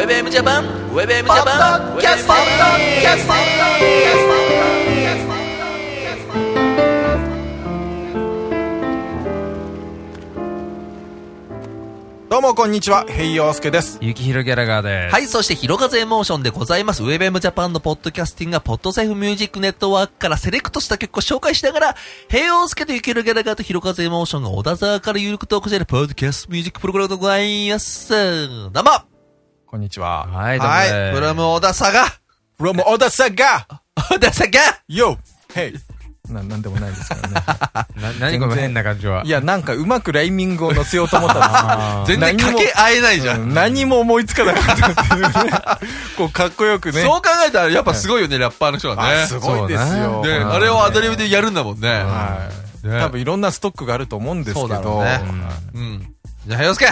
Web M Japan Web M Japan Cast Cast どうもこんにちは、ヘイヨースケです。ゆきひろギャラガーです。はい、そして、ひろかぜエモーションでございます。 Web M Japan のポッドキャスティングが、 Podsafe Music Network からセレクトした曲を紹介しながら、平洋介とゆきひろギャラガーとひろかぜエモーションが小田沢からゆるくトークしている podcast music program でございます。どうもこんにちは。はい、どうもはねい、ブラム小田佐賀 from 小田さが小田佐賀 Yo! Hey! な、なんでもないですからね。な、何この変な感じは？いや、なんかうまくライミングを乗せようと思ったんですあー全然掛け合えないじゃ。よ。うんん何も思いつかなかったっていうね。こう、かっこよくね。そう考えたらやっぱすごいよね、ラッパーの人はね。あすごいですよ。で、うんあれをアドリブでやるんだもんね。はい。ね多分いろんなストックがあると思うんですけそうだろど。うねうんうん。じゃあ、平洋介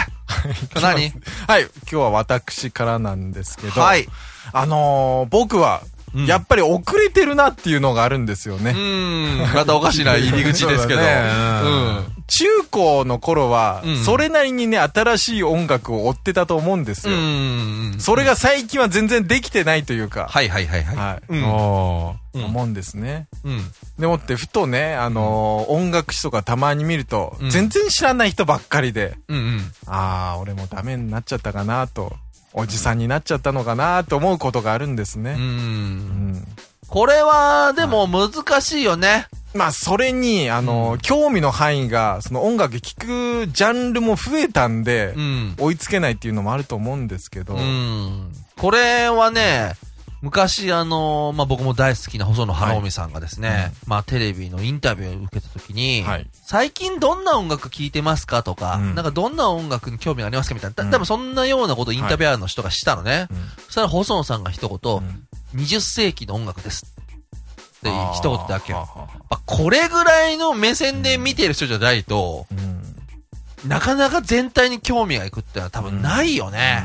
何？はい。今日は私からなんですけど。はい。あのー、僕は、うんやっぱり遅れてるなっていうのがあるんですよね。うーん。またおかしな入り口ですけど。そうだね中高の頃はうん、それなりにね、新しい音楽を追ってたと思うんですうよ。ん。それが最近は全然できてないというか、はいはいはいはい。思うんですね。うん。でもって、ふとね、あのー音楽誌とかたまに見ると、うん全然知らない人ばっかりで、うんうん。ああ、俺もダメになっちゃったかなと、おじさんになっちゃったのかなと思うことがあるんですう。ね。うんん。これは、でも難しいよね。まあ、それに、あのー興味の範囲が、その音楽聴くジャンルも増えたんで、うん。追いつけないっていうのもあると思うんですけど、うん。これはね、昔あの、まあ、僕も大好きな細野晴臣さんがですね、まあ、テレビのインタビューを受けた時に、はい。最近どんな音楽聴いてますかとか、うん。なんかどんな音楽に興味がありますかみたいな、たうん。多分そんなようなことをインタビュアーの人がしたのね。うん。そしたら細野さんが一言、うん。20世紀の音楽です。って一言だけあこれぐらいの目線で見てる人じゃないと、うんなかなか全体に興味がいくってのは多分ないよね。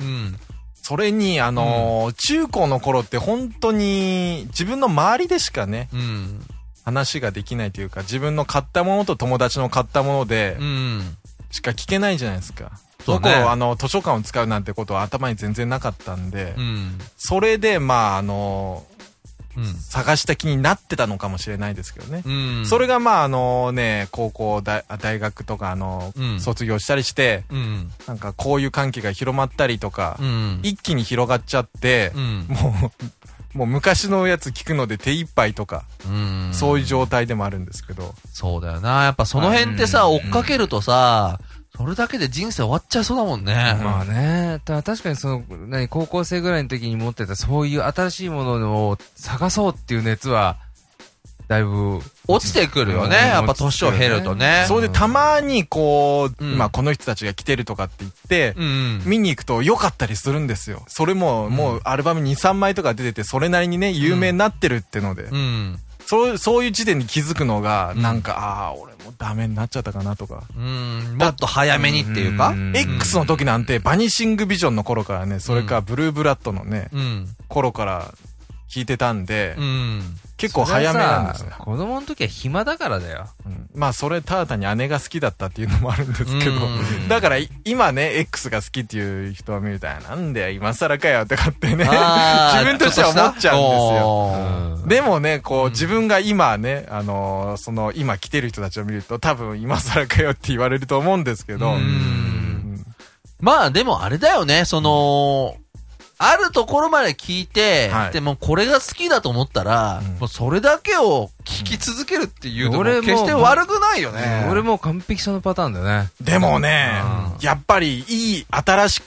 うんうん。それに、あのー中高の頃って本当に自分の周りでしかね、うん。話ができないというか、自分の買ったものと友達の買ったものでうん。しか聞けないじゃないですか。そうねその頃、あの、図書館を使うなんてことは頭に全然なかったんで、うん。それで、まあ、あの探した気になってたのかもしれないですけどね。うん。それが、まあ、あのね、高校大、大学とか、あのうん卒業したりして、うん。なんかこういう関係が広まったりとか、うん。一気に広がっちゃって、うん。もう、もう昔のやつ聞くので手一杯とか、うん。そういう状態でもあるんですけど。そうだよな。やっぱその辺ってさ、うん追っかけるとさ、それだけで人生終わっちゃいそうだもんね。まあね、た確かにその、何、高校生ぐらいの時に持ってたそういう新しいものを探そうっていう熱は、だいぶ、落ちてくるよね。うんやっぱ年を経るとね。それでたまにこう、うんまあこの人たちが来てるとかって言って、うん。見に行くと良かったりするんですよ。それも、もうアルバム2、3枚とか出てて、それなりにね、有名になってるってので、うん。そう、そういう時点に気づくのが、うんなんか、ああ、俺もダメになっちゃったかなとか。うん。もっと早めにっていうか？うん X の時なんて、バニシングビジョンの頃からね、それかブルーブラッドのね、うん。頃から聞いてたんで、うん。結構早めなんですね。子供の時は暇だからだよ。うんまあそれただ単に姉が好きだったっていうのもあるんですけどうん、だからい今ね、X が好きっていう人を見ると、あな。んだよ、今更かよ、とかってね、自分としては思っちゃうんですよ。でもね、こう、うん。自分が今ね、あのーその、今来てる人たちを見ると、多分今更かよって言われると思うんですけど、まあでもあれだよね、その、あるところまで聞いて、はい。でもこれが好きだと思ったら、うん。もうそれだけを聞き続けるっていうのも俺も決して悪くないよね。俺もう完璧そのパターンだよね。でもね、うやっぱりいい、新し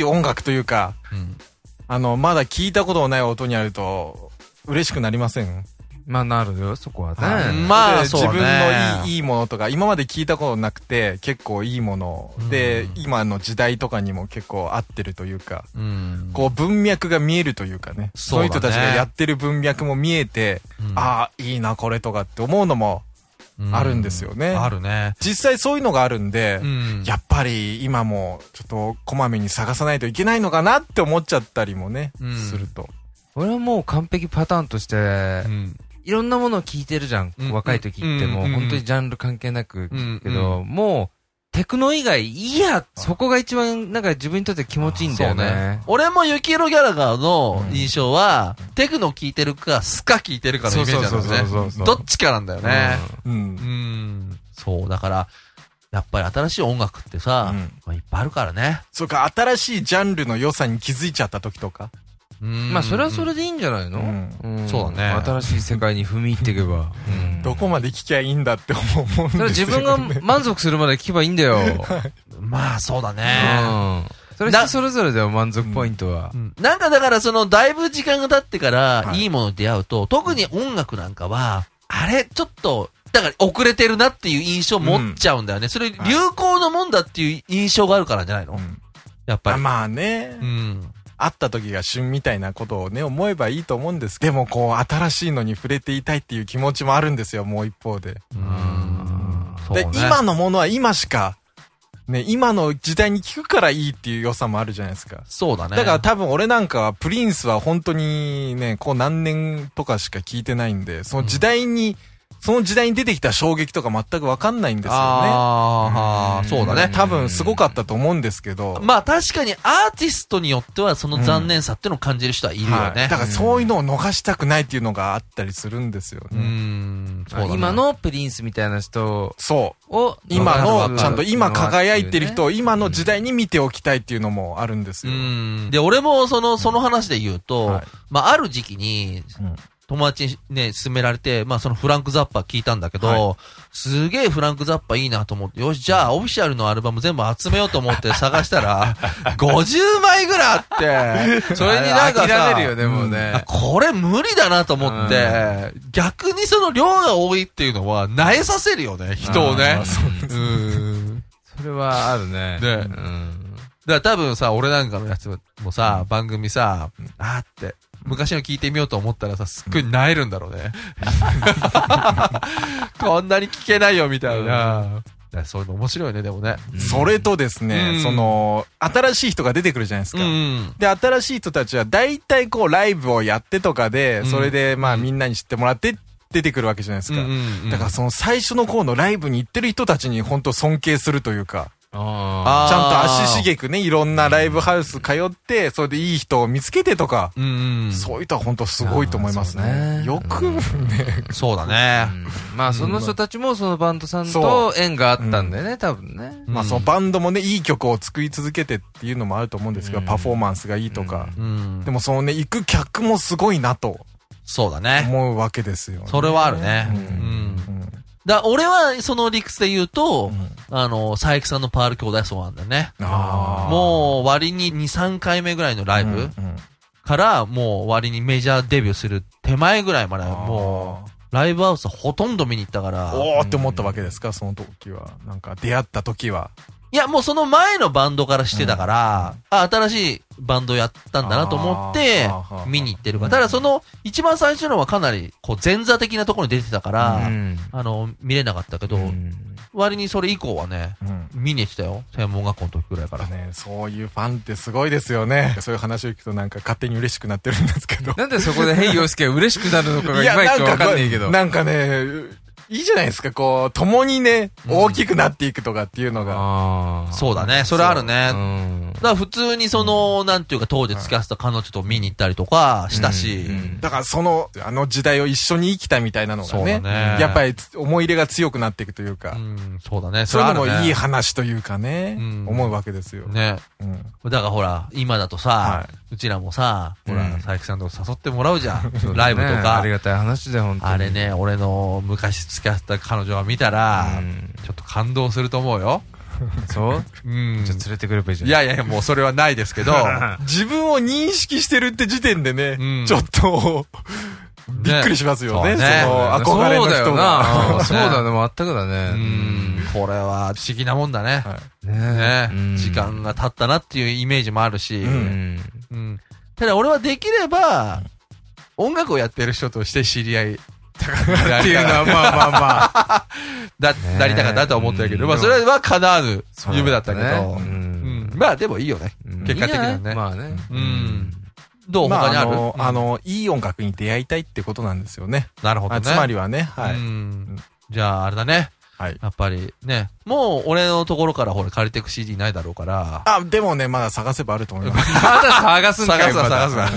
い音楽というか、うん。あの、まだ聞いたことのない音にあると、嬉しくなりません？まあなるよ、そこははい。ね。まあそうね。で自分のいいいいものとか、今まで聞いたことなくて、結構いいもの。で、うん。今の時代とかにも結構合ってるというか、うん。こう文脈が見えるというかね、そうだね。いう人たちがやってる文脈も見えて、うん。ああ、いいな、これとかって思うのも、うん。あるんですよね。あるね。実際そういうのがあるんで、うん。やっぱり今もちょっとこまめに探さないといけないのかなって思っちゃったりもね、うん。すると。俺はもう完璧パターンとして、うんいろんなものを聞いてるじゃん。うん若い時ってもううん本当にジャンル関係なくうんけど、もテクノ以外、いいや、そこが一番、なんか自分にとって気持ちいいんだよね。俺もユキエロギャラガーの印象は、テクノ聴いてるか、スカ聴いてるかのイメージなんだそうそうそうそうそうよね。どっちかなんだよね。うんう。ん。そう、だから、やっぱり新しい音楽ってさ、うんまあ、いっぱいあるからね。それか、新しいジャンルの良さに気づいちゃった時とか。うんまあ、それはそれでいいんじゃないの？うんんそうだね新しい世界に踏み入っていけば。うんどこまで聞きゃいいんだって思うもんですよ、それは自分が満足するまで聞けばいいんだよ。まあ、そうだうね。ん。それ人それぞれだよ、満足ポイントはう。んなんかだからその、だいぶ時間が経ってから、はいいいものに出会うと、特に音楽なんかは、あれ、ちょっと、だから遅れてるなっていう印象を持っちゃうんだよね。それ、流行のもんだっていう印象があるからじゃないの、うんやっぱり。あまあね、うん。会った時が旬みたいなことをね、思えばいいと思うんですでもこう、新しいのに触れていたいっていう気持ちもあるんですよ、もう一方で。でね、今のものは今しか、ね、今の時代に聞くからいいっていう良さもあるじゃないですか。そうだね。だから多分俺なんかはプリンスは本当にね、こう何年とかしか聞いてないんで、その時代に、その時代に出てきた衝撃とか全くわかんないんですよね。あーあー、そうだね。多分すごかったと思うんですけど。まあ確かにアーティストによってはその残念さっていうのを感じる人はいるよね。はいだからそういうのを逃したくないっていうのがあったりするんですようね。ん。そうだね今のプリンスみたいな人そう。を、今の、ちゃんと今輝いてる人をわ今の時代に見ておきたいっていうのもあるんですうよ。ん。で、俺もその、その話で言うと、はいまあある時期に、うん友達にね、勧められて、まあそのフランク・ザッパー聞いたんだけど、はすげえフランク・ザッパーいいなと思って、よし、じゃあオフィシャルのアルバム全部集めようと思って探したら、50枚ぐらいあって、それになんかさ、諦めるよね、ね。これ無理だなと思って、逆にその量が多いっていうのは、萎えさせるよね、人をね。それはあるね。ねうん。だから多分さ、俺なんかのやつもさ、番組さ、あーって、昔の聞いてみようと思ったらさ、すっごい萎えるんだろうね。こんなに聞けないよ、みたいな。そういうの面白いよね、でもね。それとですね、うんその、新しい人が出てくるじゃないですか。ん。で、新しい人たちは大体こうライブをやってとかで、うんそれでまあみんなに知ってもらって出てくるわけじゃないですか。だからその最初の頃のライブに行ってる人たちに本当尊敬するというか、あちゃんと足しげくね、いろんなライブハウス通って、それでいい人を見つけてとか、うんうん。そういう人は本当すごいと思いますね。ねよくね、そうだね。うんまあ、その人たちもそのバンドさんそと縁があったんだよね、多分ね。まあそのバンドもね、いい曲を作り続けてっていうのもあると思うんですけど、うんパフォーマンスがいいとか。うん。でもそのね、行く客もすごいなとそうだね。思うわけですよね。それはあるね。ううんん。うんだ俺はその理屈で言うと、うんあの、佐伯さんのパール兄弟はそうなんだよね。もう割に2、3回目ぐらいのライブから、もう割にメジャーデビューする手前ぐらいまで、もう、ライブハウスほとんど見に行ったから、おーって思ったわけですか、その時は。なんか出会った時は。いや、もうその前のバンドからしてたから、あ、新しいバンドやったんだなと思って見に行ってるから。ただその、一番最初のはかなり、こう、前座的なところに出てたから、うんあの、見れなかったけど、うん割にそれ以降はね、うん。見に行ってたよ。専門学校の時ぐらいから。ね、そういうファンってすごいですよね。そういう話を聞くとなんか勝手に嬉しくなってるんですけど。なんでそこでヘイヨウスケが嬉しくなるのかがいまいちわかんねえけど。なんかね、いいじゃないですか、こう、共にね、大きくなっていくとかっていうのが。そうだね。それあるね。うん。だから普通にその、なんていうか当時付き合ってた彼女と見に行ったりとかしたし、うんだからその、あの時代を一緒に生きたみたいなのがね、やっぱり思い入れが強くなっていくというか、うん、そうだね。そういうのもれあるねいい話というかね、うん思うわけですよ。ね。うんだからほら、今だとさ、はうちらもさ、ほら、うん佐伯さんとか誘ってもらうじゃん。ライブとかあり。がたい話で、本当に。あれね、俺の昔付き合ってた彼女が見たら、うんちょっと感動すると思うよ。そう？うん。じゃあ連れてくればいいじゃん。いやいや、もうそれはないですけど、自分を認識してるって時点でね、うんちょっと、びっくりしますよね、そうねその憧れの人そうだよが。な。そうだね、全くだうね。ん、これは不思議なもんだね。はいね、うん時間が経ったなっていうイメージもあるし、ううんん。うんただ俺はできれば、音楽をやってる人として知り合いたかっていうのは、まあまあまあ。だ、ねなりたかったとは思ったけど、うんまあそれは叶わぬ夢だったけど、まあでもいいよね。うん結果的にはね。まあね。うん。どうまあ、他にある、あの、いい音楽に出会いたいってことなんですよね。なるほどね。あつまりはね、はい。うん。じゃあ、あれだね。はい。やっぱりね、もう俺のところからほら借りてく CD ないだろうから。あ、でもね、まだ探せばあると思います。まだ探すんか探すわよまだ探す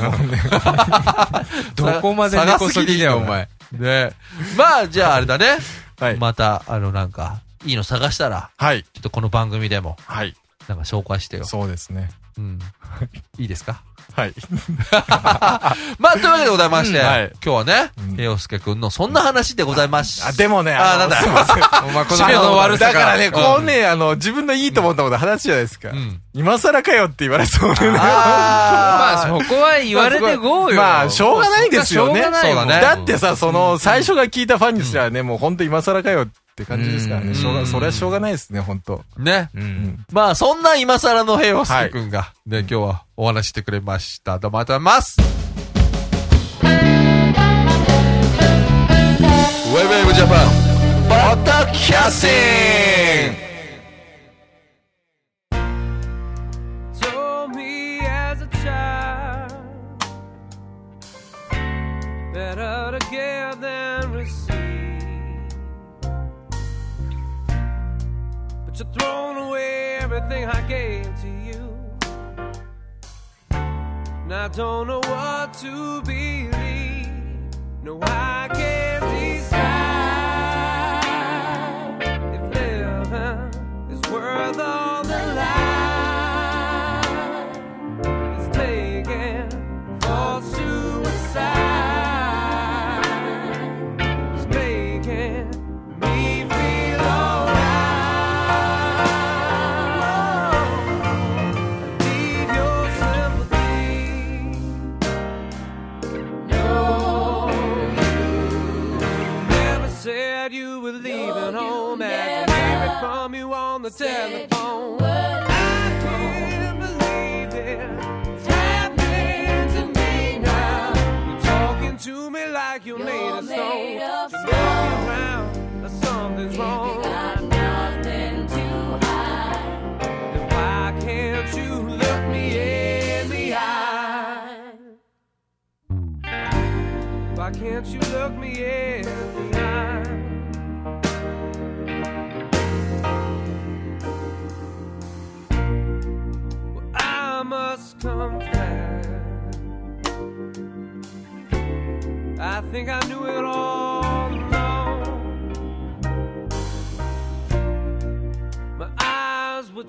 わ。どこまで根こそぎだよ、お前。ね。まあ、じゃああれだね。はい。また、あのなんか、いいの探したら、はい。ちょっとこの番組でも、はい。なんか紹介してよ。そうですね。うん。いいですか？はい。まあ、というわけでございまして、うんはい今日はねう、ん平介くんのそんな話でございます。あ、でもね、のあなんだ？すいません。お前、この世の悪さが。だからね、うんこうね、あの、自分のいいと思ったこと話じゃないですかう。ん。今更かよって言われそうでね。まあ、あそこは言われてこうよ。まあ、しょうがないですよね。そうだねだってさ、その、最初が聞いたファンにすらね、もう本当今更かよって感じですからうんね。しょうが、うんそれはしょうがないですね、本当ーね。う。うんん。まあ、そんな今更の平介くんが、ね、今日はお話ししてくれました。どうもありがとうございます。ウェブウェブジャパン、ポッドキャスティング better to But you're away everything I gave to you. And I don't know what to believe. No, I can't decide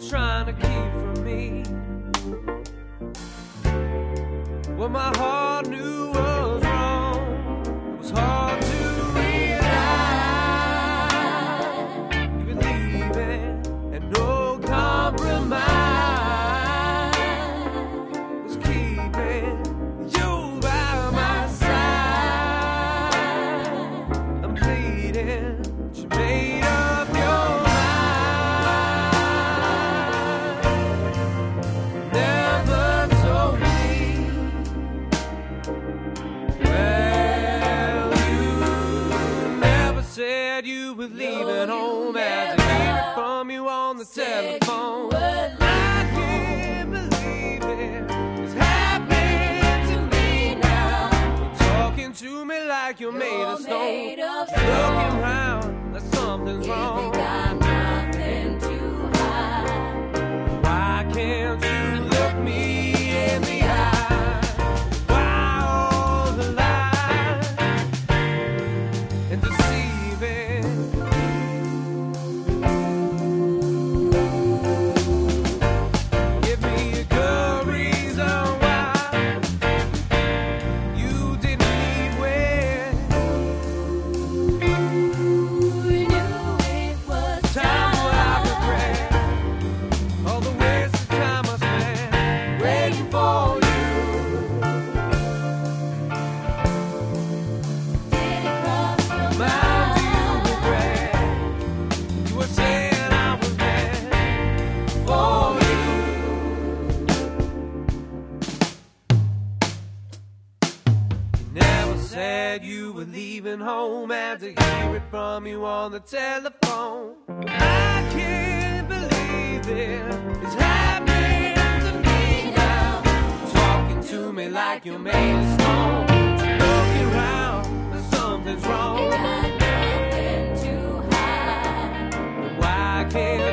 trying to keep from me. What my heart knew telephone. I can't believe it. It's happening to me like you're made of stone. Looking around, something's wrong. And got nothing to hide. Why can't